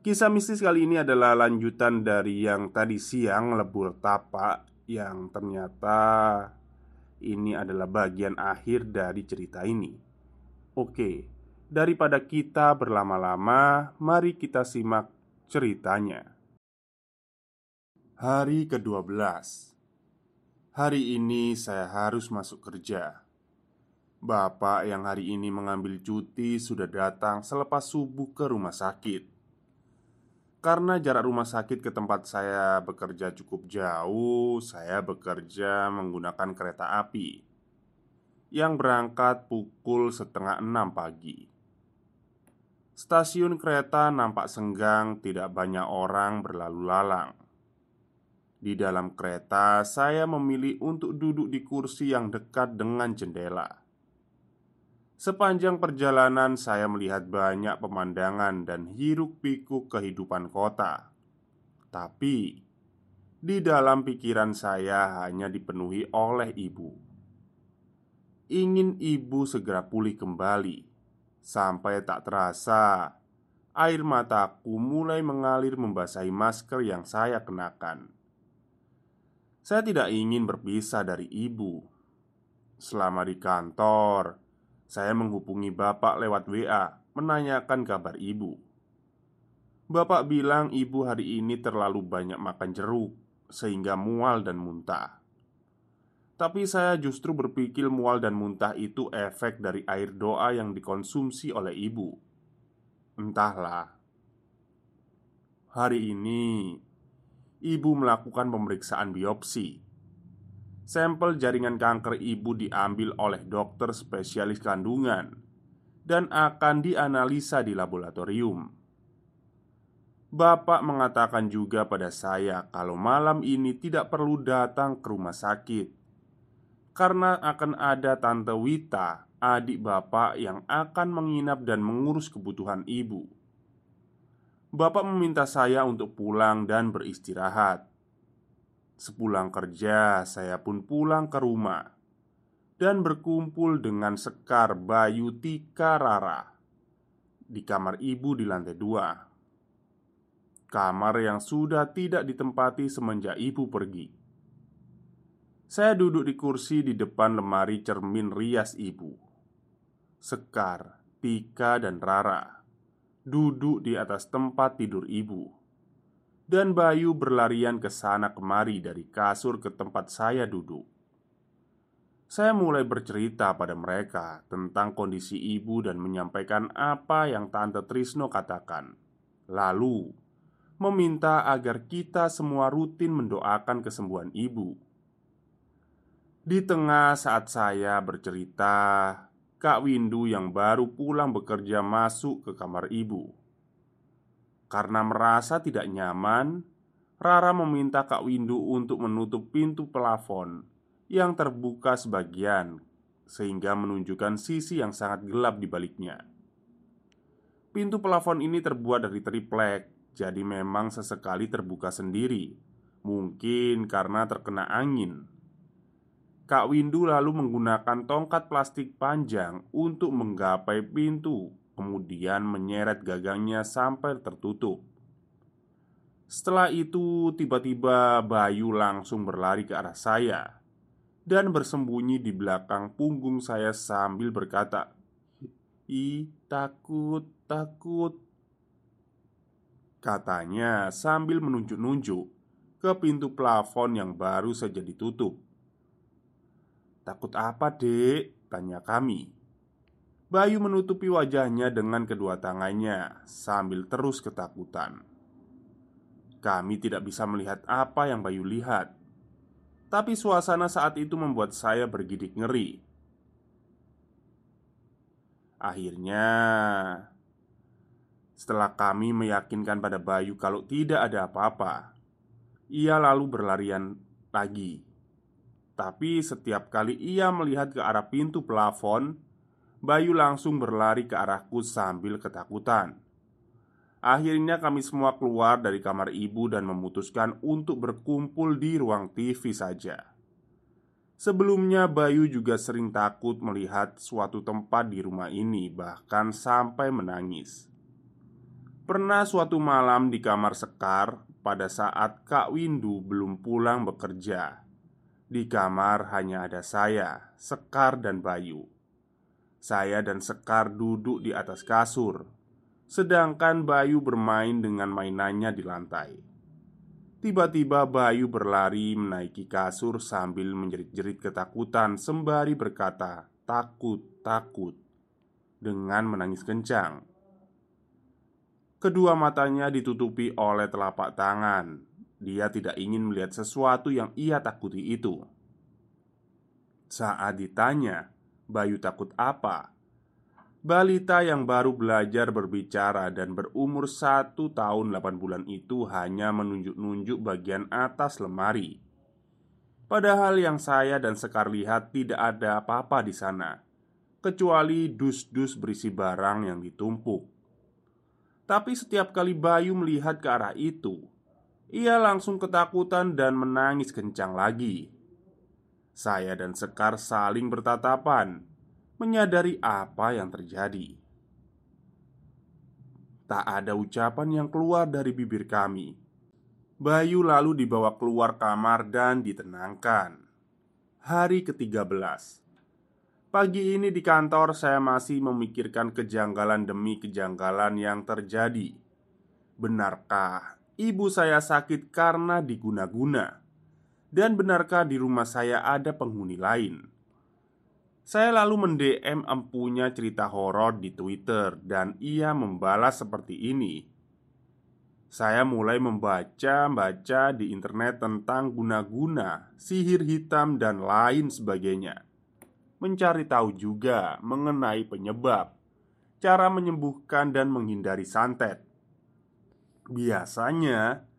Kisah mistis kali ini adalah lanjutan dari yang tadi siang Lebur Tapak Yang ternyata ini adalah bagian akhir dari cerita ini. Oke, daripada kita berlama-lama Mari kita simak ceritanya. Hari ke-12 Hari ini saya harus masuk kerja. Bapak yang hari ini mengambil cuti sudah datang selepas subuh ke rumah sakit karena jarak rumah sakit ke tempat saya bekerja cukup jauh, saya bekerja menggunakan kereta api yang berangkat pukul setengah enam pagi. Stasiun kereta nampak senggang, tidak banyak orang berlalu lalang. Di dalam kereta, saya memilih untuk duduk di kursi yang dekat dengan jendela. Sepanjang perjalanan, saya melihat banyak pemandangan dan hiruk-pikuk kehidupan kota. Tapi di dalam pikiran saya hanya dipenuhi oleh ibu. Ingin ibu segera pulih kembali, sampai tak terasa air mataku mulai mengalir membasahi masker yang saya kenakan. Saya tidak ingin berpisah dari ibu. Selama di kantor, saya menghubungi bapak lewat WA menanyakan kabar ibu. Bapak bilang ibu hari ini terlalu banyak makan jeruk sehingga mual dan muntah. Tapi saya justru berpikir mual dan muntah itu efek dari air doa yang dikonsumsi oleh ibu. Entahlah. Hari ini ibu melakukan pemeriksaan biopsi sampel jaringan kanker ibu diambil oleh dokter spesialis kandungan dan akan dianalisa di laboratorium. Bapak mengatakan juga pada saya kalau malam ini tidak perlu datang ke rumah sakit karena akan ada Tante Wita, adik bapak yang akan menginap dan mengurus kebutuhan ibu. Bapak meminta saya untuk pulang dan beristirahat. Sepulang kerja, saya pun pulang ke rumah dan berkumpul dengan Sekar, Bayu, Tika, Rara di kamar ibu di lantai dua. Kamar yang sudah tidak ditempati semenjak ibu pergi. Saya duduk di kursi di depan lemari cermin rias ibu. Sekar, Tika, dan Rara duduk di atas tempat tidur ibu dan Bayu berlarian ke sana kemari dari kasur ke tempat saya duduk. Saya mulai bercerita pada mereka tentang kondisi ibu dan menyampaikan apa yang Tante Trisno katakan. Lalu, meminta agar kita semua rutin mendoakan kesembuhan ibu. Di tengah saat saya bercerita, Kak Windu yang baru pulang bekerja masuk ke kamar ibu. Karena merasa tidak nyaman, Rara meminta Kak Windu untuk menutup pintu plafon yang terbuka sebagian sehingga menunjukkan sisi yang sangat gelap di baliknya. Pintu plafon ini terbuat dari triplek, jadi memang sesekali terbuka sendiri. Mungkin karena terkena angin. Kak Windu lalu menggunakan tongkat plastik panjang untuk menggapai pintu kemudian menyeret gagangnya sampai tertutup. Setelah itu, tiba-tiba Bayu langsung berlari ke arah saya dan bersembunyi di belakang punggung saya sambil berkata, "Ih, takut, takut." Katanya sambil menunjuk-nunjuk ke pintu plafon yang baru saja ditutup. "Takut apa, Dek?" tanya kami. Bayu menutupi wajahnya dengan kedua tangannya sambil terus ketakutan. Kami tidak bisa melihat apa yang Bayu lihat, tapi suasana saat itu membuat saya bergidik ngeri. Akhirnya, setelah kami meyakinkan pada Bayu kalau tidak ada apa-apa, ia lalu berlarian lagi. Tapi setiap kali ia melihat ke arah pintu plafon, Bayu langsung berlari ke arahku sambil ketakutan. Akhirnya kami semua keluar dari kamar ibu dan memutuskan untuk berkumpul di ruang TV saja. Sebelumnya Bayu juga sering takut melihat suatu tempat di rumah ini bahkan sampai menangis Pernah suatu malam di kamar Sekar pada saat Kak Windu belum pulang bekerja Di kamar hanya ada saya, Sekar dan Bayu saya dan Sekar duduk di atas kasur, sedangkan Bayu bermain dengan mainannya di lantai. Tiba-tiba Bayu berlari menaiki kasur sambil menjerit-jerit ketakutan sembari berkata, "Takut, takut," dengan menangis kencang. Kedua matanya ditutupi oleh telapak tangan. Dia tidak ingin melihat sesuatu yang ia takuti itu. Saat ditanya, Bayu takut apa? Balita yang baru belajar berbicara dan berumur satu tahun delapan bulan itu hanya menunjuk-nunjuk bagian atas lemari. Padahal yang saya dan Sekar lihat tidak ada apa-apa di sana Kecuali dus-dus berisi barang yang ditumpuk. Tapi setiap kali Bayu melihat ke arah itu Ia langsung ketakutan dan menangis kencang lagi saya dan Sekar saling bertatapan, menyadari apa yang terjadi. Tak ada ucapan yang keluar dari bibir kami. Bayu lalu dibawa keluar kamar dan ditenangkan. Hari ke-13 Pagi ini di kantor saya masih memikirkan kejanggalan demi kejanggalan yang terjadi. Benarkah ibu saya sakit karena diguna-guna? Dan benarkah di rumah saya ada penghuni lain? Saya lalu mendm empunya cerita horor di Twitter dan ia membalas seperti ini. Saya mulai membaca-baca di internet tentang guna-guna, sihir hitam, dan lain sebagainya. Mencari tahu juga mengenai penyebab, cara menyembuhkan, dan menghindari santet. Biasanya,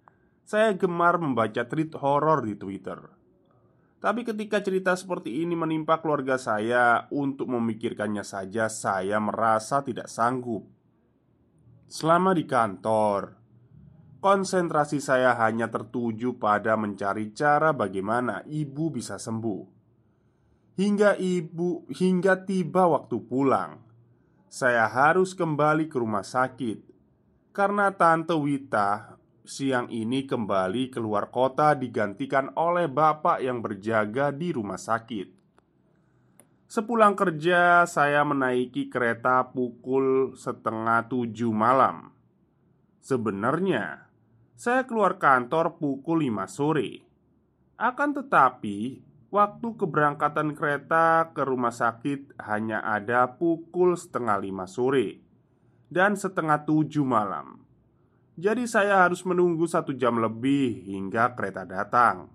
saya gemar membaca tweet horor di Twitter. Tapi ketika cerita seperti ini menimpa keluarga saya, untuk memikirkannya saja saya merasa tidak sanggup. Selama di kantor, konsentrasi saya hanya tertuju pada mencari cara bagaimana ibu bisa sembuh. Hingga ibu hingga tiba waktu pulang, saya harus kembali ke rumah sakit karena tante Wita siang ini kembali keluar kota digantikan oleh bapak yang berjaga di rumah sakit. Sepulang kerja, saya menaiki kereta pukul setengah tujuh malam. Sebenarnya, saya keluar kantor pukul lima sore. Akan tetapi, waktu keberangkatan kereta ke rumah sakit hanya ada pukul setengah lima sore dan setengah tujuh malam. Jadi saya harus menunggu satu jam lebih hingga kereta datang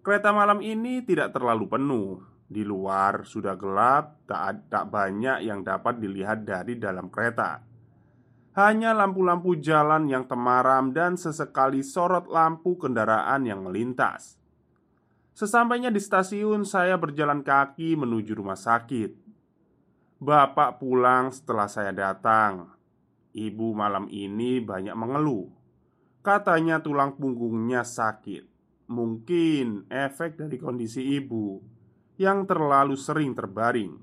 Kereta malam ini tidak terlalu penuh Di luar sudah gelap, tak, tak banyak yang dapat dilihat dari dalam kereta Hanya lampu-lampu jalan yang temaram dan sesekali sorot lampu kendaraan yang melintas Sesampainya di stasiun, saya berjalan kaki menuju rumah sakit. Bapak pulang setelah saya datang. Ibu malam ini banyak mengeluh. Katanya tulang punggungnya sakit. Mungkin efek dari kondisi ibu yang terlalu sering terbaring.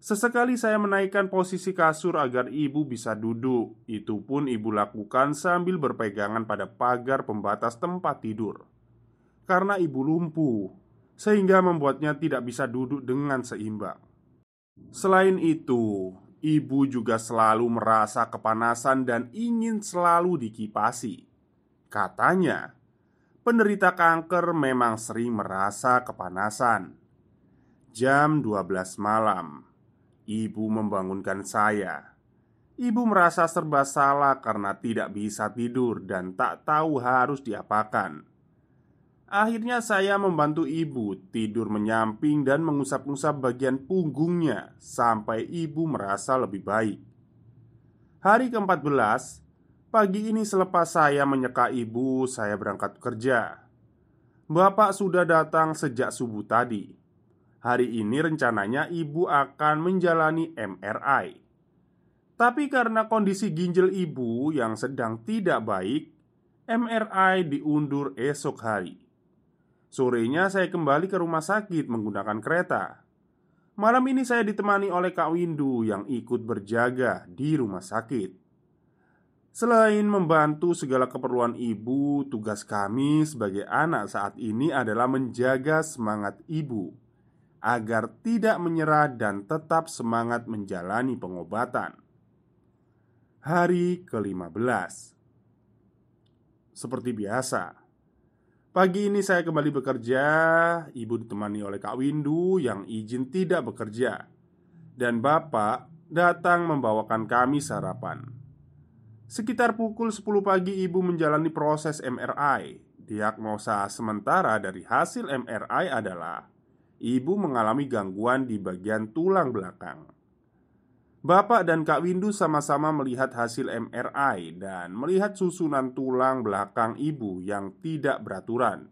Sesekali saya menaikkan posisi kasur agar ibu bisa duduk. Itu pun ibu lakukan sambil berpegangan pada pagar pembatas tempat tidur. Karena ibu lumpuh, sehingga membuatnya tidak bisa duduk dengan seimbang. Selain itu, Ibu juga selalu merasa kepanasan dan ingin selalu dikipasi. Katanya, penderita kanker memang sering merasa kepanasan. Jam 12 malam, ibu membangunkan saya. Ibu merasa serba salah karena tidak bisa tidur dan tak tahu harus diapakan. Akhirnya saya membantu ibu tidur menyamping dan mengusap-usap bagian punggungnya Sampai ibu merasa lebih baik Hari ke-14 Pagi ini selepas saya menyeka ibu, saya berangkat kerja. Bapak sudah datang sejak subuh tadi. Hari ini rencananya ibu akan menjalani MRI. Tapi karena kondisi ginjal ibu yang sedang tidak baik, MRI diundur esok hari. Sorenya saya kembali ke rumah sakit menggunakan kereta. Malam ini saya ditemani oleh Kak Windu yang ikut berjaga di rumah sakit. Selain membantu segala keperluan ibu, tugas kami sebagai anak saat ini adalah menjaga semangat ibu agar tidak menyerah dan tetap semangat menjalani pengobatan. Hari ke-15 Seperti biasa, pagi ini saya kembali bekerja. Ibu ditemani oleh Kak Windu yang izin tidak bekerja, dan Bapak datang membawakan kami sarapan. Sekitar pukul 10 pagi ibu menjalani proses MRI Diagnosa sementara dari hasil MRI adalah Ibu mengalami gangguan di bagian tulang belakang Bapak dan Kak Windu sama-sama melihat hasil MRI dan melihat susunan tulang belakang ibu yang tidak beraturan.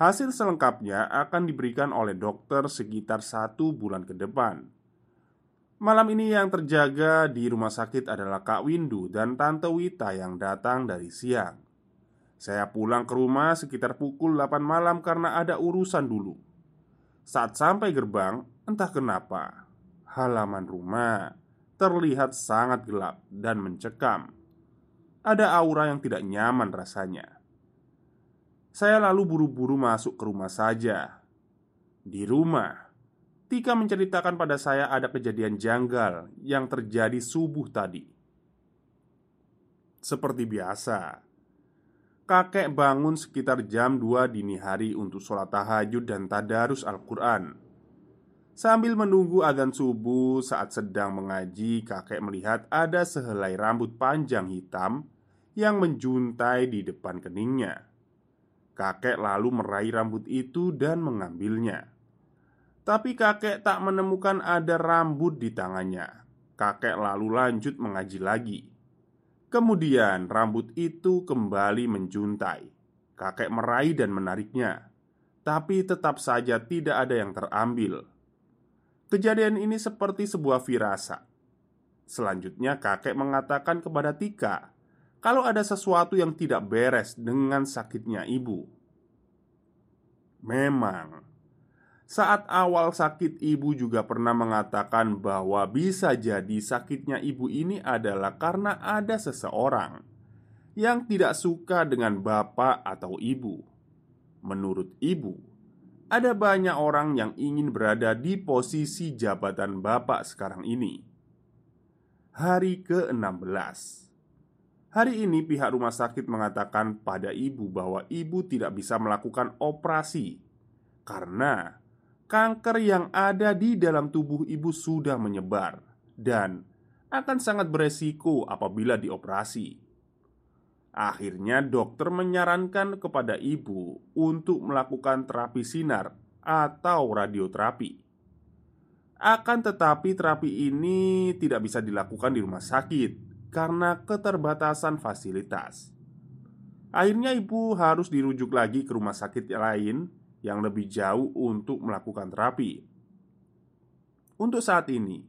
Hasil selengkapnya akan diberikan oleh dokter sekitar satu bulan ke depan. Malam ini yang terjaga di rumah sakit adalah Kak Windu dan Tante Wita yang datang dari siang. Saya pulang ke rumah sekitar pukul 8 malam karena ada urusan dulu. Saat sampai gerbang, entah kenapa, halaman rumah terlihat sangat gelap dan mencekam. Ada aura yang tidak nyaman rasanya. Saya lalu buru-buru masuk ke rumah saja. Di rumah, Tika menceritakan pada saya ada kejadian janggal yang terjadi subuh tadi. Seperti biasa, kakek bangun sekitar jam 2 dini hari untuk sholat tahajud dan tadarus Al-Quran. Sambil menunggu adzan subuh saat sedang mengaji, kakek melihat ada sehelai rambut panjang hitam yang menjuntai di depan keningnya. Kakek lalu meraih rambut itu dan mengambilnya. Tapi kakek tak menemukan ada rambut di tangannya. Kakek lalu lanjut mengaji lagi. Kemudian rambut itu kembali menjuntai. Kakek meraih dan menariknya, tapi tetap saja tidak ada yang terambil. Kejadian ini seperti sebuah firasat. Selanjutnya, kakek mengatakan kepada Tika kalau ada sesuatu yang tidak beres dengan sakitnya ibu. Memang, saat awal sakit ibu juga pernah mengatakan bahwa bisa jadi sakitnya ibu ini adalah karena ada seseorang yang tidak suka dengan bapak atau ibu. Menurut ibu, ada banyak orang yang ingin berada di posisi jabatan bapak sekarang ini. Hari ke-16 Hari ini pihak rumah sakit mengatakan pada ibu bahwa ibu tidak bisa melakukan operasi karena kanker yang ada di dalam tubuh ibu sudah menyebar dan akan sangat beresiko apabila dioperasi. Akhirnya, dokter menyarankan kepada ibu untuk melakukan terapi sinar atau radioterapi. Akan tetapi, terapi ini tidak bisa dilakukan di rumah sakit karena keterbatasan fasilitas. Akhirnya, ibu harus dirujuk lagi ke rumah sakit lain yang lebih jauh untuk melakukan terapi. Untuk saat ini,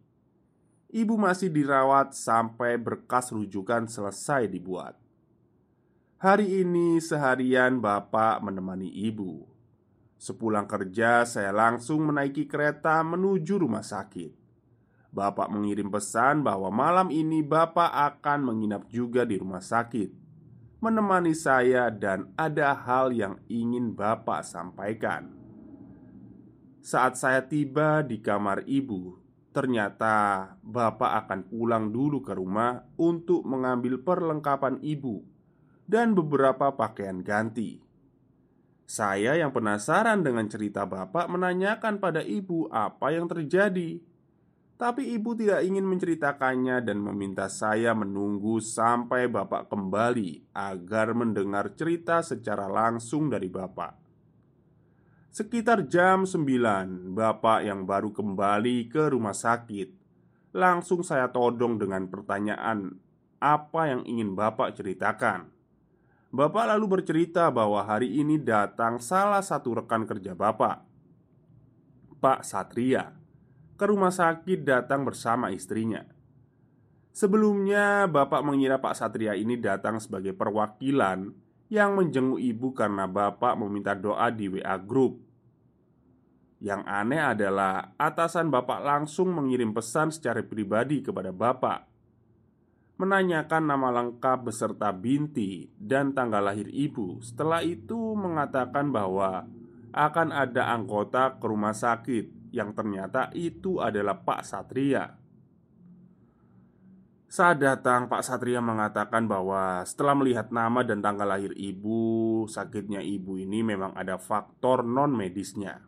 ibu masih dirawat sampai berkas rujukan selesai dibuat. Hari ini seharian bapak menemani ibu. Sepulang kerja, saya langsung menaiki kereta menuju rumah sakit. Bapak mengirim pesan bahwa malam ini bapak akan menginap juga di rumah sakit menemani saya dan ada hal yang ingin Bapak sampaikan. Saat saya tiba di kamar ibu, ternyata Bapak akan pulang dulu ke rumah untuk mengambil perlengkapan ibu dan beberapa pakaian ganti. Saya yang penasaran dengan cerita Bapak menanyakan pada ibu apa yang terjadi. Tapi ibu tidak ingin menceritakannya dan meminta saya menunggu sampai bapak kembali agar mendengar cerita secara langsung dari bapak. Sekitar jam 9, bapak yang baru kembali ke rumah sakit Langsung saya todong dengan pertanyaan apa yang ingin Bapak ceritakan. Bapak lalu bercerita bahwa hari ini datang salah satu rekan kerja Bapak, Pak Satria, ke rumah sakit datang bersama istrinya. Sebelumnya, Bapak mengira Pak Satria ini datang sebagai perwakilan yang menjenguk ibu karena Bapak meminta doa di WA Group. Yang aneh adalah atasan Bapak langsung mengirim pesan secara pribadi kepada Bapak menanyakan nama lengkap beserta binti dan tanggal lahir ibu. Setelah itu, mengatakan bahwa akan ada anggota ke rumah sakit yang ternyata itu adalah Pak Satria. Saat datang, Pak Satria mengatakan bahwa setelah melihat nama dan tanggal lahir ibu, sakitnya ibu ini memang ada faktor non-medisnya.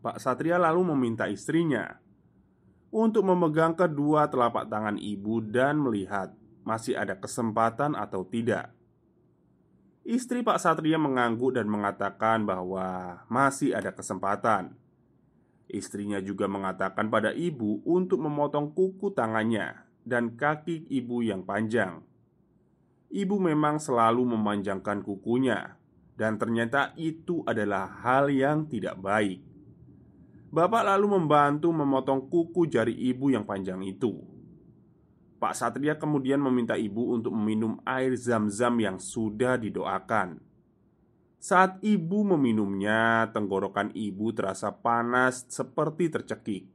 Pak Satria lalu meminta istrinya untuk memegang kedua telapak tangan ibu dan melihat masih ada kesempatan atau tidak. Istri Pak Satria mengangguk dan mengatakan bahwa masih ada kesempatan. Istrinya juga mengatakan pada ibu untuk memotong kuku tangannya dan kaki ibu yang panjang. Ibu memang selalu memanjangkan kukunya, dan ternyata itu adalah hal yang tidak baik. Bapak lalu membantu memotong kuku jari ibu yang panjang itu. Pak Satria kemudian meminta ibu untuk meminum air zam-zam yang sudah didoakan. Saat ibu meminumnya, tenggorokan ibu terasa panas seperti tercekik.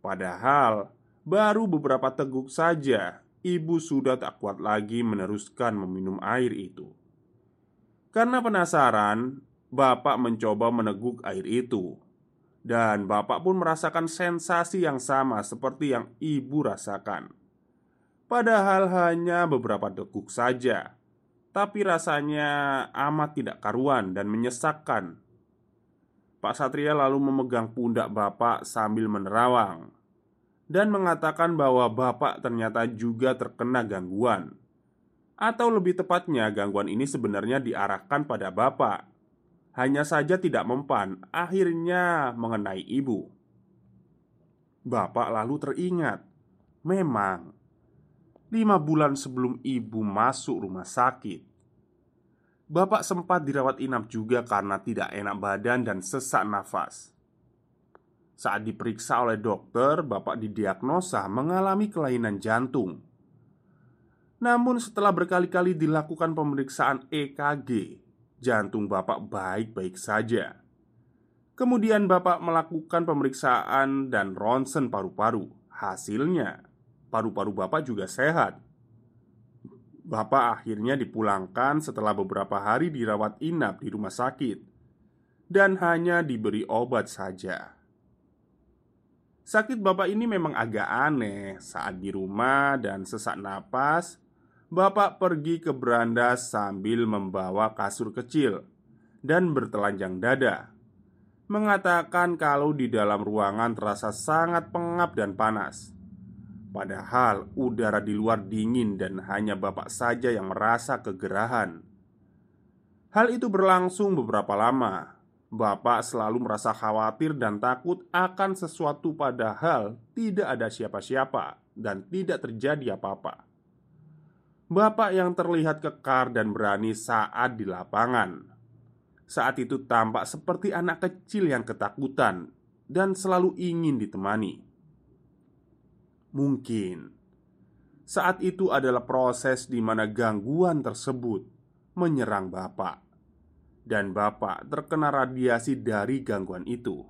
Padahal baru beberapa teguk saja, ibu sudah tak kuat lagi meneruskan meminum air itu. Karena penasaran, bapak mencoba meneguk air itu dan bapak pun merasakan sensasi yang sama seperti yang ibu rasakan. Padahal hanya beberapa detik saja, tapi rasanya amat tidak karuan dan menyesakkan. Pak Satria lalu memegang pundak bapak sambil menerawang dan mengatakan bahwa bapak ternyata juga terkena gangguan, atau lebih tepatnya, gangguan ini sebenarnya diarahkan pada bapak hanya saja tidak mempan, akhirnya mengenai ibu. Bapak lalu teringat, memang lima bulan sebelum ibu masuk rumah sakit, bapak sempat dirawat inap juga karena tidak enak badan dan sesak nafas. Saat diperiksa oleh dokter, bapak didiagnosa mengalami kelainan jantung. Namun, setelah berkali-kali dilakukan pemeriksaan EKG, jantung bapak baik-baik saja. Kemudian bapak melakukan pemeriksaan dan ronsen paru-paru. Hasilnya, paru-paru bapak juga sehat. Bapak akhirnya dipulangkan setelah beberapa hari dirawat inap di rumah sakit dan hanya diberi obat saja. Sakit bapak ini memang agak aneh saat di rumah dan sesak napas Bapak pergi ke beranda sambil membawa kasur kecil dan bertelanjang dada Mengatakan kalau di dalam ruangan terasa sangat pengap dan panas. Padahal udara di luar dingin dan hanya bapak saja yang merasa kegerahan. Hal itu berlangsung beberapa lama. Bapak selalu merasa khawatir dan takut akan sesuatu padahal tidak ada siapa-siapa dan tidak terjadi apa-apa Bapak yang terlihat kekar dan berani saat di lapangan. Saat itu tampak seperti anak kecil yang ketakutan Dan selalu ingin ditemani. Mungkin Saat itu adalah proses di mana gangguan tersebut Menyerang Bapak Dan Bapak terkena radiasi dari gangguan itu.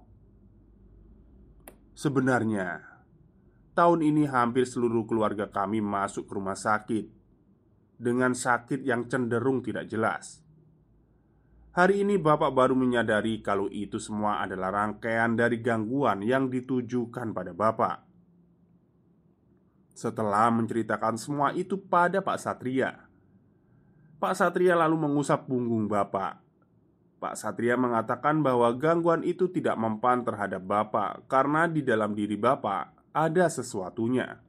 Sebenarnya Tahun ini hampir seluruh keluarga kami masuk ke rumah sakit dengan sakit yang cenderung tidak jelas. Hari ini bapak baru menyadari kalau itu semua adalah rangkaian dari gangguan yang ditujukan pada bapak. Setelah menceritakan semua itu pada Pak Satria, Pak Satria lalu mengusap punggung bapak. Pak Satria mengatakan bahwa gangguan itu tidak mempan terhadap bapak karena di dalam diri bapak ada sesuatunya.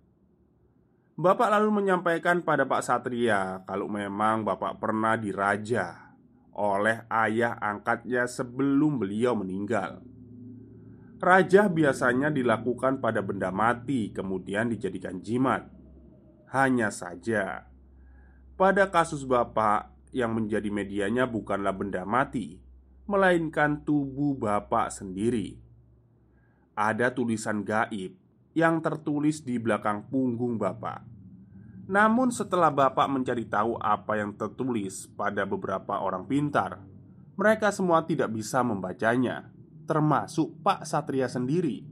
Bapak lalu menyampaikan pada Pak Satria kalau memang Bapak pernah diraja oleh ayah angkatnya sebelum beliau meninggal. Raja biasanya dilakukan pada benda mati, kemudian dijadikan jimat. Hanya saja, pada kasus Bapak yang menjadi medianya bukanlah benda mati, melainkan tubuh Bapak sendiri. Ada tulisan gaib yang tertulis di belakang punggung Bapak. Namun, setelah Bapak mencari tahu apa yang tertulis pada beberapa orang pintar, mereka semua tidak bisa membacanya, termasuk Pak Satria sendiri.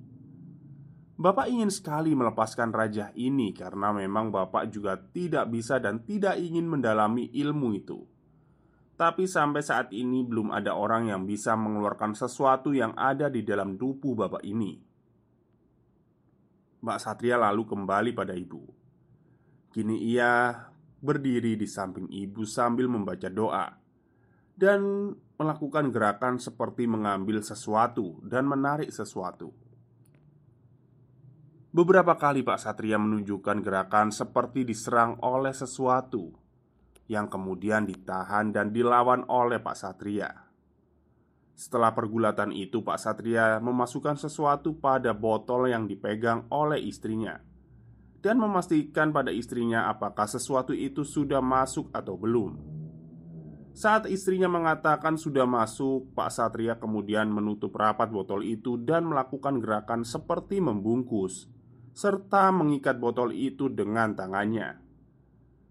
Bapak ingin sekali melepaskan raja ini karena memang Bapak juga tidak bisa dan tidak ingin mendalami ilmu itu. Tapi sampai saat ini belum ada orang yang bisa mengeluarkan sesuatu yang ada di dalam tubuh Bapak ini. Mbak Satria lalu kembali pada ibu. Kini ia berdiri di samping ibu sambil membaca doa dan melakukan gerakan seperti mengambil sesuatu dan menarik sesuatu. Beberapa kali Pak Satria menunjukkan gerakan seperti diserang oleh sesuatu yang kemudian ditahan dan dilawan oleh Pak Satria. Setelah pergulatan itu, Pak Satria memasukkan sesuatu pada botol yang dipegang oleh istrinya dan memastikan pada istrinya apakah sesuatu itu sudah masuk atau belum. Saat istrinya mengatakan sudah masuk, Pak Satria kemudian menutup rapat botol itu dan melakukan gerakan seperti membungkus serta mengikat botol itu dengan tangannya.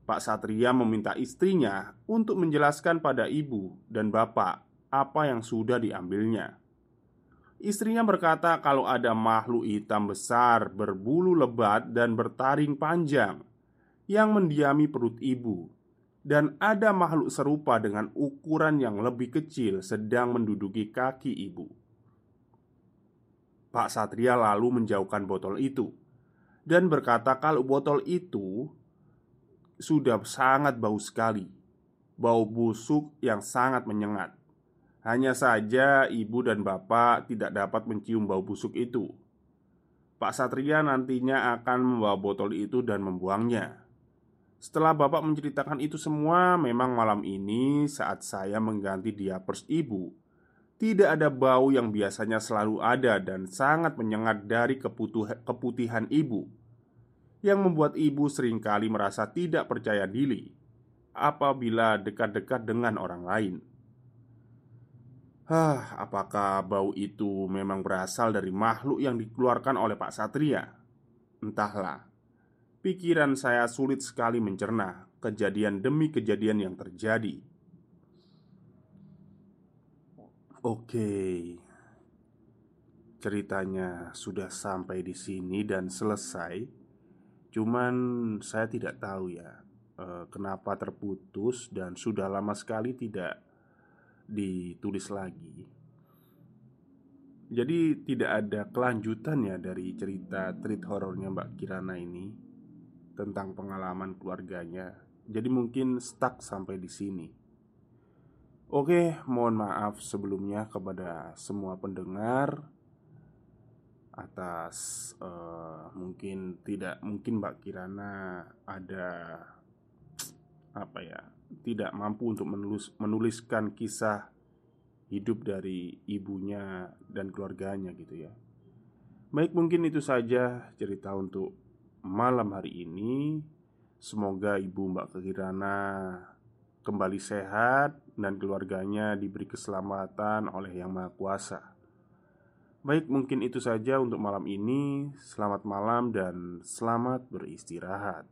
Pak Satria meminta istrinya untuk menjelaskan pada ibu dan bapak apa yang sudah diambilnya. Istrinya berkata kalau ada makhluk hitam besar berbulu lebat dan bertaring panjang yang mendiami perut ibu dan ada makhluk serupa dengan ukuran yang lebih kecil sedang menduduki kaki ibu. Pak Satria lalu menjauhkan botol itu dan berkata kalau botol itu sudah sangat bau sekali, bau busuk yang sangat menyengat. Hanya saja ibu dan bapak tidak dapat mencium bau busuk itu. Pak Satria nantinya akan membawa botol itu dan membuangnya. Setelah bapak menceritakan itu semua, memang malam ini saat saya mengganti diapers ibu, tidak ada bau yang biasanya selalu ada dan sangat menyengat dari keputihan ibu Yang membuat ibu sering kali merasa tidak percaya diri Apabila dekat-dekat dengan orang lain Hah, apakah bau itu memang berasal dari makhluk yang dikeluarkan oleh Pak Satria? Entahlah Pikiran saya sulit sekali mencerna kejadian demi kejadian yang terjadi Oke. Ceritanya sudah sampai di sini dan selesai. Cuman saya tidak tahu ya eh, kenapa terputus dan sudah lama sekali tidak ditulis lagi. Jadi tidak ada kelanjutan ya dari cerita treat horornya Mbak Kirana ini tentang pengalaman keluarganya. Jadi mungkin stuck sampai di sini. Oke, mohon maaf sebelumnya kepada semua pendengar atas uh, mungkin tidak mungkin Mbak Kirana ada apa ya tidak mampu untuk menulis menuliskan kisah hidup dari ibunya dan keluarganya gitu ya. Baik mungkin itu saja cerita untuk malam hari ini. Semoga ibu Mbak Kirana kembali sehat dan keluarganya diberi keselamatan oleh Yang Maha Kuasa. Baik, mungkin itu saja untuk malam ini. Selamat malam dan selamat beristirahat.